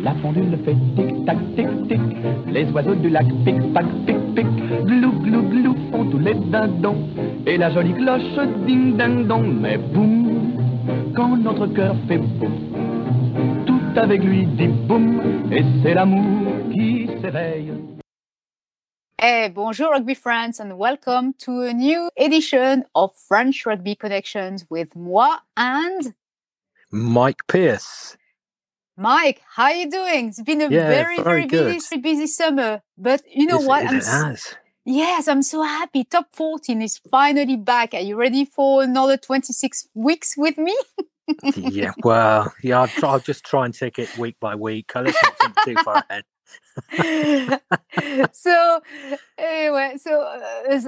La pendule fait tic-tac, tic-tic. Les oiseaux du lac pic-pac, pic-pic. Glou, glou, glou font tous les dindons. Et la jolie cloche ding-ding-dong. Mais boum, quand notre cœur fait boum, tout avec lui dit boum. Et c'est l'amour qui s'éveille. Hey, bonjour rugby friends and welcome to a new edition of French Rugby Connections with moi and Mike Pierce. Mike, how are you doing? It's been a Yeah, very, very, very busy, busy summer. But you know what? I'm it s- has. yes, I'm so happy. Top 14 is finally back. Are you ready for another 26 weeks with me? yeah, well, yeah, I'll, try, I'll just try and take it week by week. Let's not think too far ahead. so anyway so uh,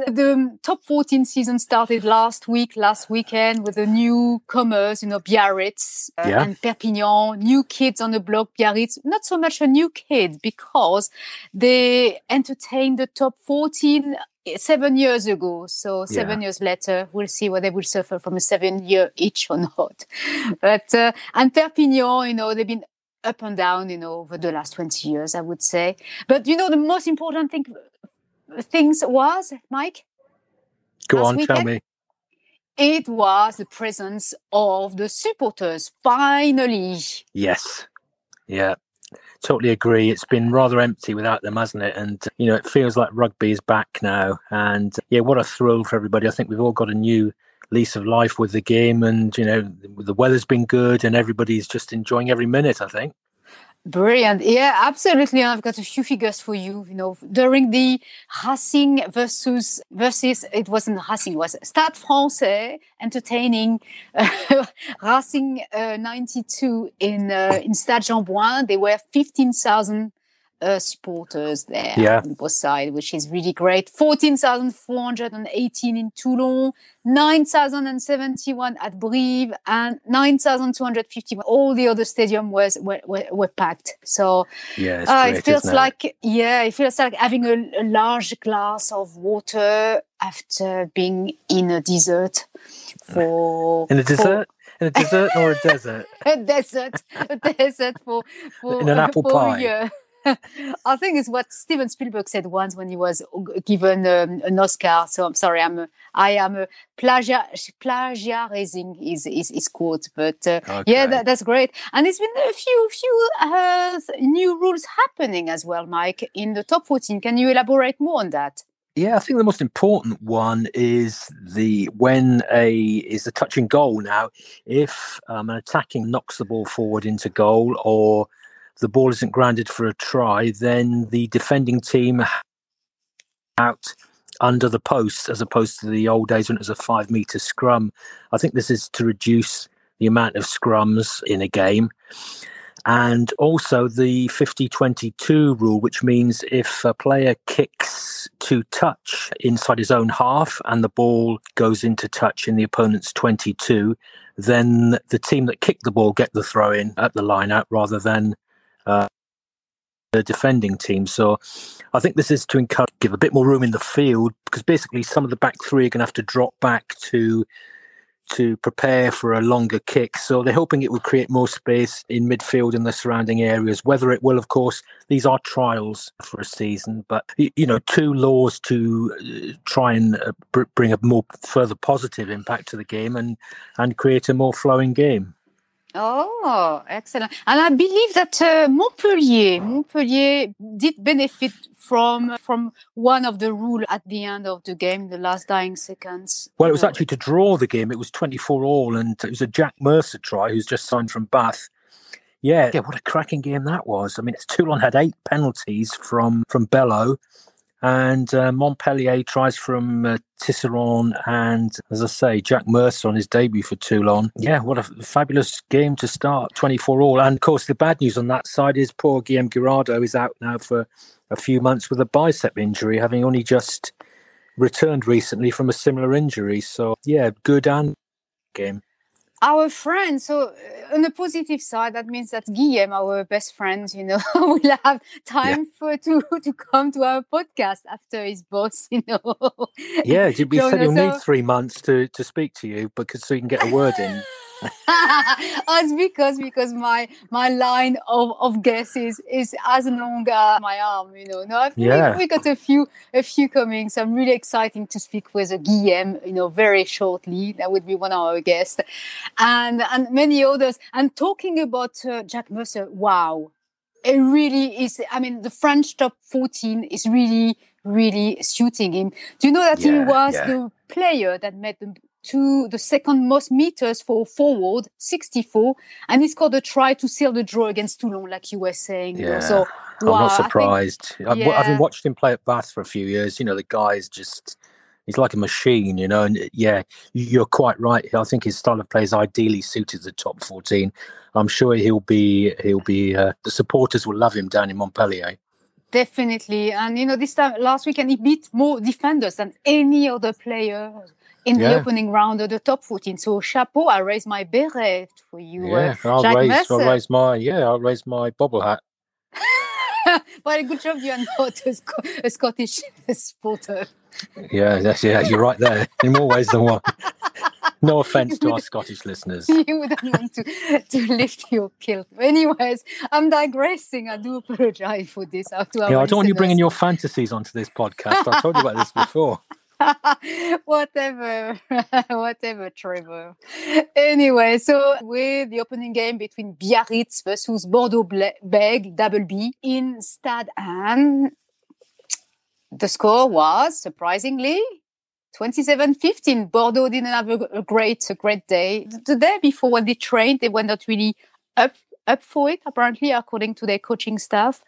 the top 14 season started last week last weekend with the newcomers you know biarritz uh, Yeah. and perpignan new kids on the block. Biarritz not so much a new kid because they entertained the top 14 seven years ago. So seven years later we'll see whether they will suffer from a seven year itch or not. But uh, and perpignan you know they've been up and down, you know, over the last 20 years, I would say. But you know, the most important thing things was, Mike, Go on, tell me. it was the presence of the supporters. Finally. Yes. Yeah. Totally agree. It's been rather empty without them, hasn't it? And you know, it feels like rugby is back now. And yeah, what a thrill for everybody. I think we've all got a new lease of life with the game, and you know, the weather's been good, and everybody's just enjoying every minute. I think. Brilliant. Yeah, absolutely. I've got a few figures for you. You know, during the Racing versus versus it wasn't Racing, was Stade Francais entertaining uh, Racing uh, 92 in uh, in Stade Jean-Bouin. There were 15,000 uh, supporters there Yeah. on both sides, which is really great. 14,418 in Toulon, 9,071 at Brive, and 9,251. All the other stadium was were, were, were packed. So Yeah, uh, great, it feels isn't it? like yeah, it feels like having a, a large glass of water after being in a desert for in a desert, in a desert or a desert. a desert, a desert for for In an apple for pie. I think it's what Steven Spielberg said once when he was given um, an Oscar. So I'm sorry, I'm a, I am a plagia plagiarizing his his, his quote, but uh, yeah, that, that's great. And there's been a few few uh, new rules happening as well, Mike, in the top 14. Can you elaborate more on that? Yeah, I think the most important one is the when a is the touching goal. Now, if um, an attacking knocks the ball forward into goal, or the ball isn't grounded for a try, then the defending team out under the post, as opposed to the old days when it was a five meter scrum. I think this is to reduce the amount of scrums in a game. And also the 50 22 rule, which means if a player kicks to touch inside his own half and the ball goes into touch in the opponent's 22, then the team that kicked the ball get the throw in at the line out rather than uh, the defending team. So I think this is to encourage, give a bit more room in the field because basically some of the back three are going to have to drop back to to prepare for a longer kick. So they're hoping it will create more space in midfield and the surrounding areas. Whether it will, of course, these are trials for a season, but you know, two laws to uh, try and uh, bring a more further positive impact to the game and and create a more flowing game. Oh, excellent. And I believe that uh, Montpellier, Montpellier did benefit from from one of the rule at the end of the game, the last dying seconds. Well, it was actually to draw the game. It was 24 all, and it was a Zach Mercer try who's just signed from Bath. Yeah, yeah, what a cracking game that was. I mean, it's Toulon had eight penalties from from Belleau, and uh, Montpellier tries from uh, and as I say, Zach Mercer on his debut for Toulon. Yeah, what a f- fabulous game to start, 24 all. And of course, the bad news on that side is poor Guillaume Guirado is out now for a few months with a bicep injury, having only just returned recently from a similar injury. So yeah, good and game. Our friend. So uh, on the positive side, that means that Guillaume, our best friend, you know, will have time for to to come to our podcast after his boss, you know. Yeah, we join said you'll need three months to to speak to you because so you can get a word in. That's because because my my line of, of guesses is as long as my arm, you know. No, I think Yeah. we got a few a few coming. So I'm really exciting to speak with Guillaume, you know, very shortly. That would be one of our guests, and and many others. And talking about uh, Zach Mercer, wow, it really is. I mean, the French top 14 is really really suiting him. Do you know that he was yeah. the player that made the to the second most meters for forward, 64, and he scored a try to seal the draw against Toulon, like you were saying. Yeah. So, I'm not I think- surprised. I've, Yeah. I've watched him play at Bath for a few years. You know, the guy's just. He's like a machine, you know, and uh, yeah, you- you're quite right. I think his style of play is ideally suited to the top 14. I'm sure he'll be, he'll be. Uh, the supporters will love him down in Montpellier. Definitely. And, you know, this time, last weekend, he beat more defenders than any other player in the opening round of the top 14. So, chapeau, I raise my beret for you. Yeah, uh, I'll Jack raise, I'll raise my, yeah, I'll raise my bobble hat. a good job you are not a, Sc- a Scottish supporter. Yeah, that's yeah, you're right there in more ways than one. No offense to our Scottish listeners. you wouldn't want to, to lift your kilt. Anyways, I'm digressing. I do apologize for this. uh, Yeah, I don't want you bringing your fantasies onto this podcast. I told you about this before. whatever, whatever, Trevor. Anyway, so with the opening game between Biarritz versus Bordeaux Bègles, double B in Stade Anne, the score was surprisingly 27-15. Bordeaux didn't have a, a great, a great day. The day before when they trained, they were not really up up for it, apparently, according to their coaching staff.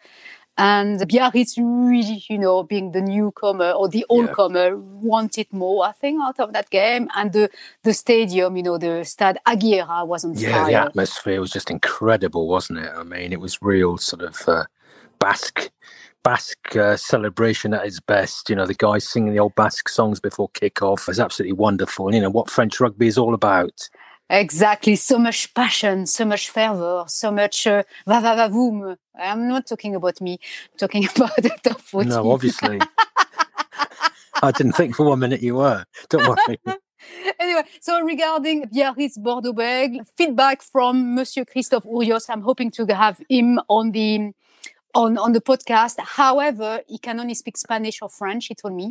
And Biarritz really, you know, being the newcomer or the old comer, wanted more, I think, out of that game. And the, the stadium, you know, the Stade Aguilera was on Yeah, fire. the atmosphere was just incredible, wasn't it? I mean, it was real sort of uh, Basque Basque uh, celebration at its best. You know, the guys singing the old Basque songs before kickoff was absolutely wonderful. And, You know what French rugby is all about. Exactly. So much passion, so much fervor, so much uh, va va va voom. I'm not talking about me. I'm talking about the top 14. No, obviously. I didn't think for one minute you were. Don't worry. anyway, so regarding Biarritz Bordeaux Bègles, feedback from Monsieur Christophe Urios. I'm hoping to have him on the on on the podcast. However, he can only speak Spanish or French. He told me,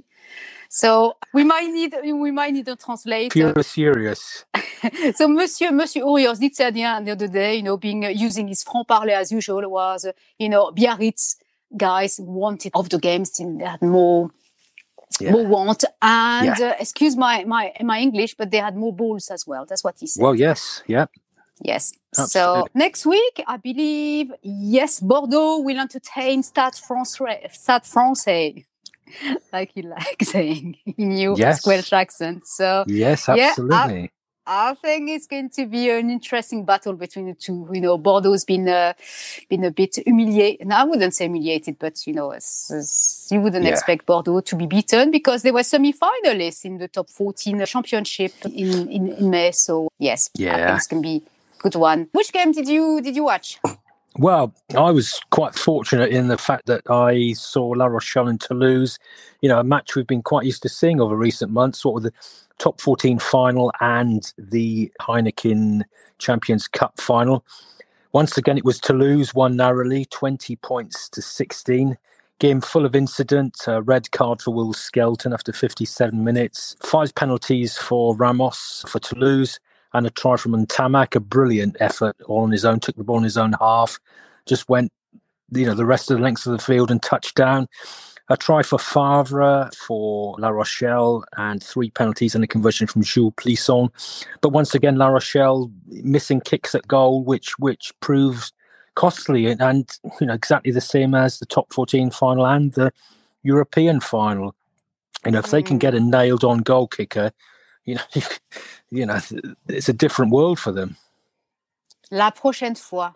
so we might need we might need a translator. Pure serious. so Monsieur Monsieur Urios did say at the end the other day, you know, being uh, using his franc parler as usual was, uh, you know, Biarritz guys wanted of the games. They had more Yeah. more want and uh, excuse my my my english but they had more balls as well that's what he said Well, yes, yeah. Yes so next week i believe yes bordeaux will entertain stade français stade français like you like saying in your Yes. Welsh accent so Yes, absolutely. Yeah, absolutely. I think it's going to be an interesting battle between the two. You know, Bordeaux's been uh, been a bit humiliated. No, I wouldn't say humiliated, but you know, it's, it's- you wouldn't Yeah. expect Bordeaux to be beaten because they were semi-finalists in the top 14 championship in, in, in May. So yes, I Yeah. think it's going to be good one. Which game did you did you watch? Well, I was quite fortunate in the fact that I saw La Rochelle and Toulouse, you know, a match we've been quite used to seeing over recent months, what with the top 14 final and the Heineken Champions Cup final. Once again, it was Toulouse won narrowly, 20 points to 16. Game full of incident, a red card for Will Skelton after 57 minutes, five penalties for Ramos for Toulouse, and a try from Ntamack, a brilliant effort all on his own, took the ball in his own half, just went, you know, the rest of the length of the field and touched down. A try for Favre for La Rochelle and three penalties and a conversion from Jules Plisson. But once again, La Rochelle missing kicks at goal, which which proves costly and, and you know exactly the same as the top 14 final and the European final. You know, if they can Mm. get a nailed on goal kicker, you know, you know, it's a different world for them. La prochaine fois.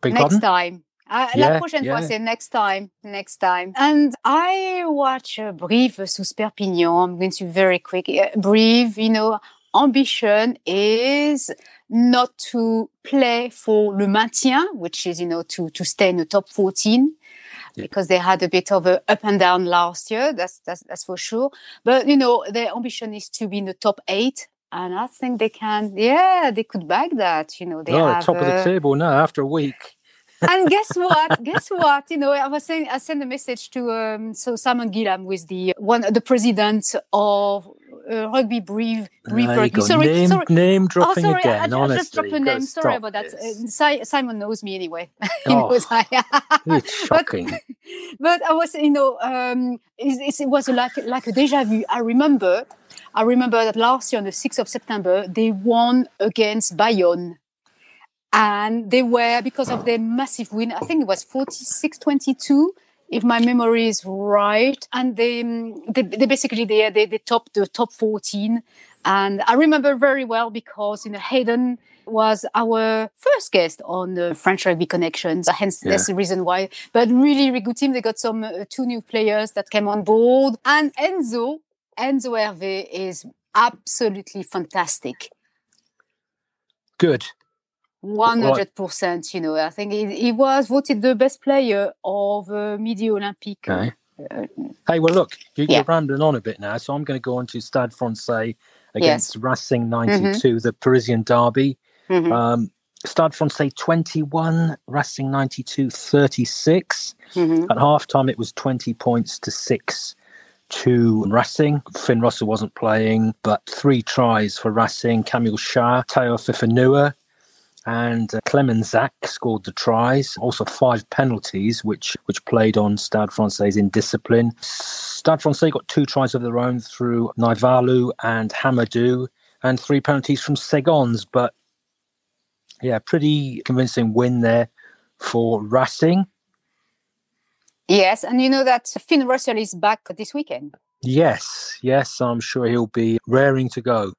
Big next pardon? time. Uh, Yeah, la prochaine fois, yeah. c'est next time, next time. And I watch uh, Brive versus Perpignan. I'm going to be very quick. Uh, Brive, you know, ambition is not to play for le maintien, which is, you know, to, to stay in the top 14. Yeah. Because they had a bit of a up and down last year, that's that's that's for sure. But you know, their ambition is to be in the top eight and I think they can. Yeah, they could back that. You know, they oh, have top of the uh, table now after a week. and guess what? guess what? You know, I was saying I sent a message to um, so Simon Gillham with the one the president of uh, Rugby Brive Brive There you Rugby. go. Sorry, name, sorry. name Oh, sorry, again. I, I honestly, just dropped a name. Sorry about that. Uh, Si- Simon knows me anyway. he Oh. knows I It's shocking. but I was, you know, um, it, it was like like a deja vu. I remember, I remember that last year on the sixth of September they won against Bayonne, and they were because of their massive win. I think it was 46-22, if my memory is right. And they um, they, they basically they they, they topped the top fourteen, and I remember very well because you know Hayden was our first guest on the French Rugby Connections. Hence, Yeah. that's the reason why. But really, really good team. They got some uh, two new players that came on board, and Enzo Enzo Hervé is absolutely fantastic. Good. One hundred percent. You know, I think he, he was voted the best player of uh, Midi Olympique. Okay. Uh, Hey, well, look, you, Yeah. you're rambling on a bit now, so I'm going to go on to Stade Francais against Racing Mm-hmm. 92, the Parisian derby. mhm. Um, Stade Francais 21, Racing 92 36. Mhm. At halftime, it was 20 points to six to Racing. Finn Russell wasn't playing, but three tries for Racing. Camille Chat, Teo Fifanua, and uh, Klemenczak scored the tries. Also, five penalties, which which played on Stade Francais in discipline. Stade Francais got two tries of their own through Naivalu and Hamadou, and three penalties from Segonds. But yeah, pretty convincing win there for Racing. Yes, and you know that Finn Russell is back this weekend. Yes, yes, I'm sure he'll be raring to go.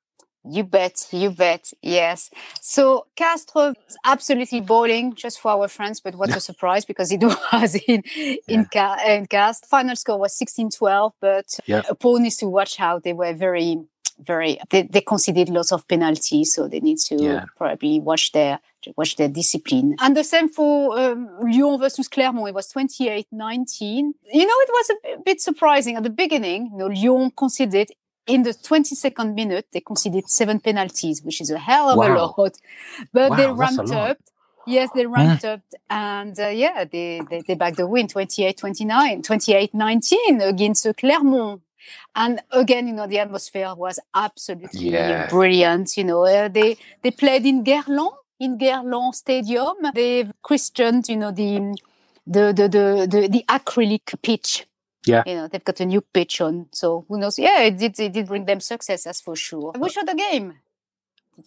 You bet, you bet, yes. So Castro is absolutely bowling just for our friends, but what a surprise because it was in in, ca- in cast. Final score was 16-12, but Yeah. opponents to watch out. They were very, very. They, they conceded lots of penalties, so they need to Yeah. probably watch their watch their discipline. And the same for um, Lyon versus Clermont. It was 28-19. You know, it was a bit surprising at the beginning. You know, Lyon conceded in the 22nd minute, they conceded seven penalties, which is a hell of Wow. a lot. But they Wow, a ramped up. Yes, they ramped up. And uh, yeah, they, they, they backed the win 28 29, 28 19 against Clermont. And again, you know, the atmosphere was absolutely Yeah. brilliant. You know, uh, they, they played in Gerland, in Gerland Stadium. They've christened, you know, the, the, the, the, the, the acrylic pitch Yeah. you know they've got a new pitch on so who knows yeah it did it did bring them success that's for sure which other game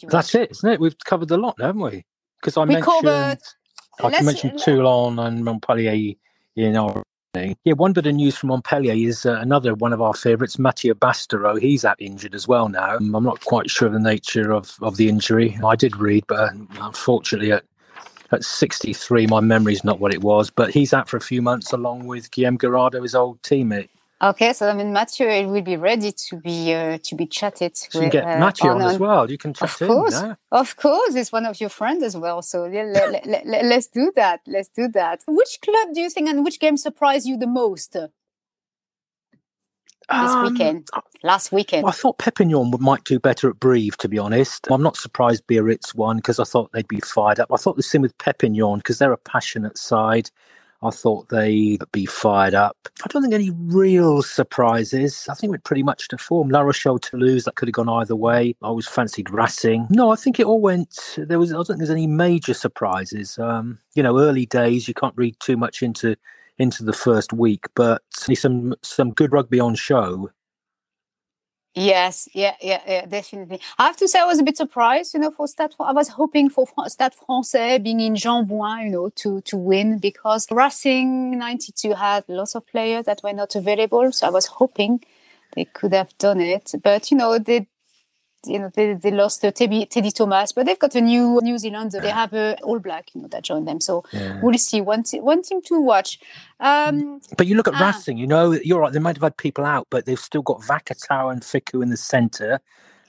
That's it, isn't it? We've covered a lot, haven't we? Because I We mentioned, covered- I mentioned Toulon and Montpellier in our. Yeah, one bit of news from Montpellier is uh, another one of our favourites, Mathieu Bastareaud. He's out injured as well now. Um, I'm not quite sure of the nature of, of the injury. I did read, but uh, unfortunately at at 63, my memory's not what it was. But he's out for a few months along with Guillaume Guirado, his old teammate. okay so i mean matthew it will be ready to be uh, to be chatted you can with, get uh, Mathieu on, on- as well. You can chat of in. course no? of course it's one of your friends as well so yeah, let, let, let, let, let's do that let's do that which club do you think and which game surprised you the most this Um, weekend last weekend I thought Perpignan would- might do better at Brive, to be honest. I'm not surprised Biarritz won because I thought they'd be fired up. I thought the same with Perpignan because they're a passionate side. I thought they'd be fired up. I don't think any real surprises. I think we're pretty much to form. La Rochelle Toulouse, that could have gone either way. I always fancied Racing. No, I think it all went. There was. I don't think there's any major surprises. Um, you know, early days. You can't read too much into into the first week, but some some good rugby on show. Yes, yeah, yeah, yeah, definitely. I have to say, I was a bit surprised, you know, for Stade. I was hoping for Stade Francais being in Jean Bouin, you know, to to win because Racing '92 had lots of players that were not available, so I was hoping they could have done it. But you know, they, you know, they, they lost uh, Teddy, Teddy Thomas, but they've got a new New Zealand. They have a All Black, you know, that joined them. So Yeah. we'll see. One, t- one team to watch. Um, But you look at Ah. Racing, you know, you're right. They might have had people out, but they've still got Vakatawa and Fickou in the centre.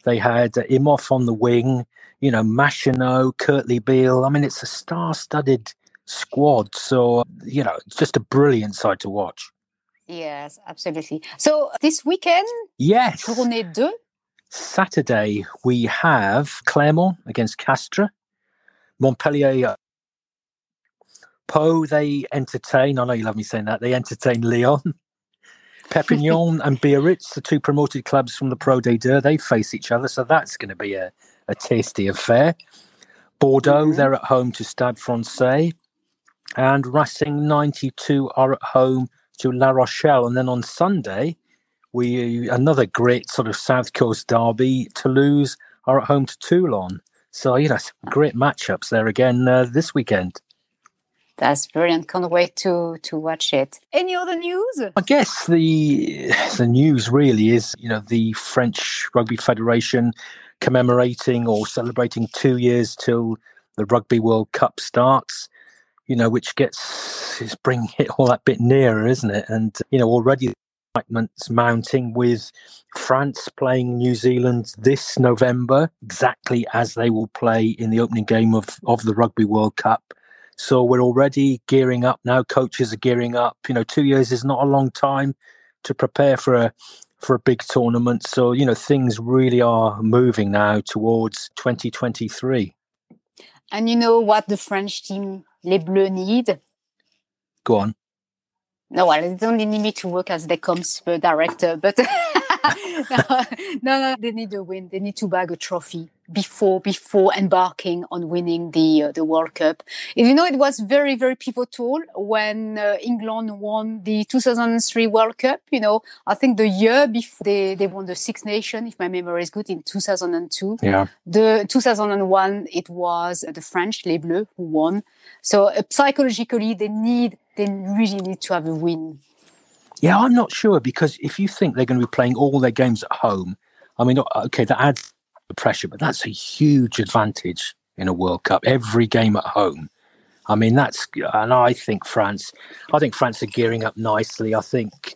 They had uh, Imhoff on the wing, you know, Machenaud, Kurtley Beale. I mean, it's a star studded squad. So, you know, it's just a brilliant side to watch. yes, absolutely. So this weekend, Yes. journée 2. Saturday, we have Clermont against Castres, Montpellier. Pau, they entertain, I know you love me saying that, they entertain Lyon. Perpignan and Biarritz, the two promoted clubs from the Pro D2, they face each other, so that's going to be a, a tasty affair. Bordeaux, mm-hmm. they're at home to Stade Francais. And Racing 92 are at home to La Rochelle. And then on Sunday, we another great sort of South Coast derby. Toulouse are at home to Toulon. So, you know, some great matchups there again uh, this weekend. That's brilliant. Can't wait to to watch it. Any other news? I guess the the news really is, you know, the French Rugby Federation commemorating or celebrating two years till the Rugby World Cup starts. You know, which gets is bringing it all that bit nearer, isn't it? And you know, already excitements mounting with France playing New Zealand this November, exactly as they will play in the opening game of, of the Rugby World Cup. So we're already gearing up now. Coaches are gearing up. You know, two years is not a long time to prepare for a for a big tournament. So you know, things really are moving now towards 2023. And you know what the French team Les Bleus need? Go on. No, well, they don't need me to work as the comms director, but no, no, they need a win. They need to bag a trophy before before embarking on winning the uh, the World Cup. And you know, it was very very pivotal when uh, England won the 2003 World Cup. You know, I think the year before they they won the Six Nations, if my memory is good, in 2002. Yeah. The 2001 it was the French Les Bleus who won. So uh, psychologically, they need they really need to have a win yeah, I'm not sure because if you think they're going to be playing all their games at home, I mean, okay, that adds the pressure, but that's a huge advantage in a World Cup. Every game at home. I mean, that's, and I think France, I think France are gearing up nicely. I think,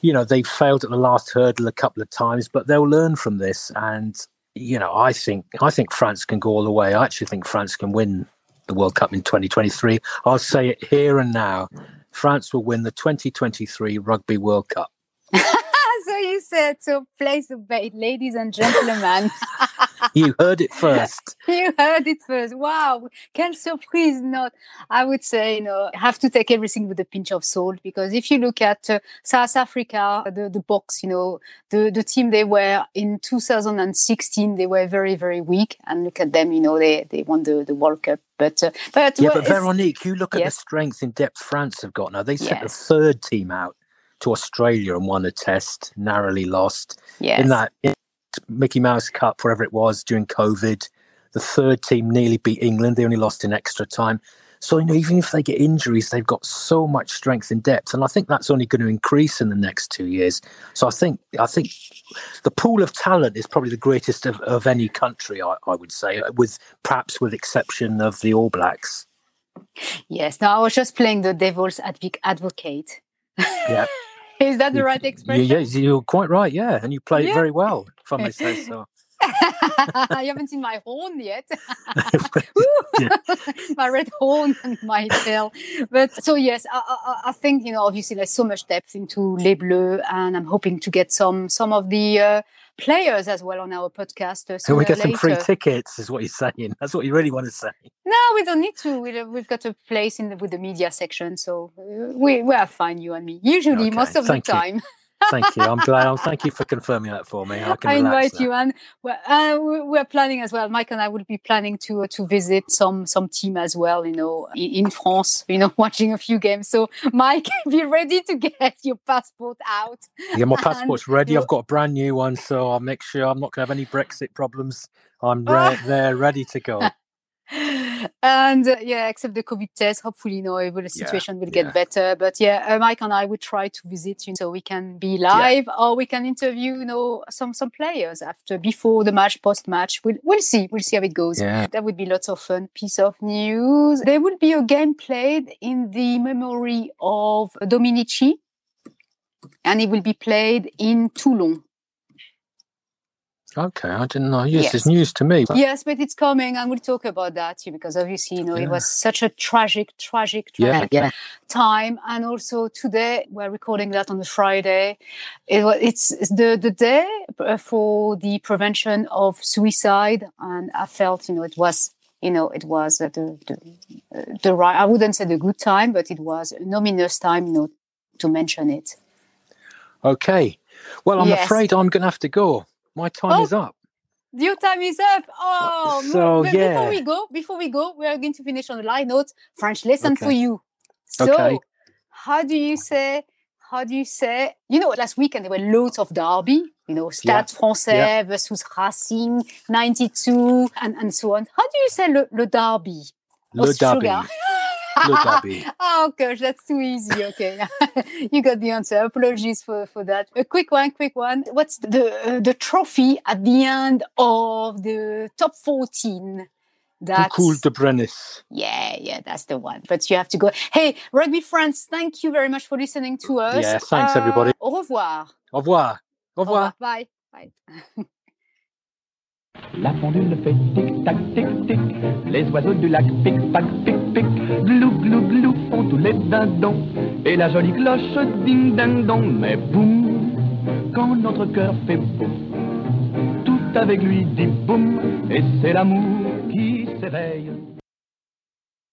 you know, they've failed at the last hurdle a couple of times, but they'll learn from this. And, you know, I think, I think France can go all the way. I actually think France can win the World Cup in 2023. I'll say it here and now. France will win the 2023 Rugby World Cup. so you said, so place the bait, ladies and gentlemen. you heard it first. you heard it first. Wow. Quelle surprise. Not, I would say, you know, have to take everything with a pinch of salt because if you look at uh, South Africa, the, the Boks, you know, the, the team they were in 2016, they were very, very weak. And look at them, you know, they, they won the, the World Cup. But, uh, but yeah, but Veronique, you look at yes. the strength in depth France have got now. They sent yes. a third team out to Australia and won a test, narrowly lost. Yes. In that in Mickey Mouse Cup, wherever it was during COVID, the third team nearly beat England. They only lost in extra time. So, you know, even if they get injuries, they've got so much strength and depth. And I think that's only going to increase in the next two years. So I think I think the pool of talent is probably the greatest of, of any country, I, I would say, with perhaps with exception of the All Blacks. Yes. Now I was just playing the devil's advocate. Yeah. Is that the right expression? Yes, you're quite right. Yeah, and you play yeah. very well, if I may say so. You haven't seen my horn yet. my red horn and my tail. But so yes, I, I, I, think you know obviously there's so much depth into Les Bleus, and I'm hoping to get some some of the uh, players as well on our podcast. Uh, so we get some free tickets, is what you're saying. That's what you really want to say. No, we don't need to. We, have got a place in the, with the media section, so uh, we we are fine, you and me. Usually, okay. most of Thank the time. Thank you. I'm glad. I'm, thank you for confirming that for me. I, can I invite you, and we're, uh, we're planning as well. Mike and I will be planning to uh, to visit some some team as well. You know, in, in, France. You know, watching a few games. So, Mike, be ready to get your passport out. Yeah, my passport's and, ready. I've got a brand new one, so I'll make sure I'm not going to have any Brexit problems. I'm right there, ready to go and uh, yeah, except the COVID test, hopefully, you know, the situation yeah, will get yeah. better. But yeah, uh, Mike and I would try to visit you, so we can be live yeah. or we can interview, you know, some some players after, before the match, post match. We'll we'll see, we'll see how it goes. That would be lots of fun. Piece of news: there will be a game played in the memory of Dominici, and it will be played in Toulon. Okay, I didn't know. Yes, Yes. it's news to me. Yes, but it's coming, and we'll talk about that too, because obviously, you know, it was such a tragic, tragic, tragic yeah. time. And also today, we're recording that on the Friday. It was, it's, it's the the day uh, for the prevention of suicide, and I felt, you know, it was, you know, it was uh, the the, uh, the right. I wouldn't say the good time, but it was an ominous time, you know, to mention it. Okay. Well, I'm Yes. afraid I'm going to have to go. My time Oh. is up. Your time is up. Uh, oh, So, but yeah. before we go, before we go, we are going to finish on a light note. French lesson for Okay. you. So, Okay. how do you say? How do you say? You know, last weekend there were loads of derby. You know, Stade Français Yeah. versus Racing '92, and and so on. How do you say le, le derby? Le Oh, Derby. sugar. Le oh gosh, that's too easy. Okay, you got the answer. Apologies for, for that. A quick one, quick one. What's the uh, the trophy at the end of the top fourteen? That's Cool the Brennus. yeah, yeah, that's the one. But you have to go. Hey, rugby friends, thank you very much for listening to us. Yeah, thanks, everybody. Uh, Au revoir. Au revoir. Au Au revoir. revoir. Bye. Bye. La pendule fait tic-tac, tic-tic. Les oiseaux du lac pic-pac, pic-pic. Glou, glou, glou font tous les dindons. Et la jolie cloche ding-ding-dong. Mais boum, quand notre cœur fait boum, tout avec lui dit boum. Et c'est l'amour qui s'éveille.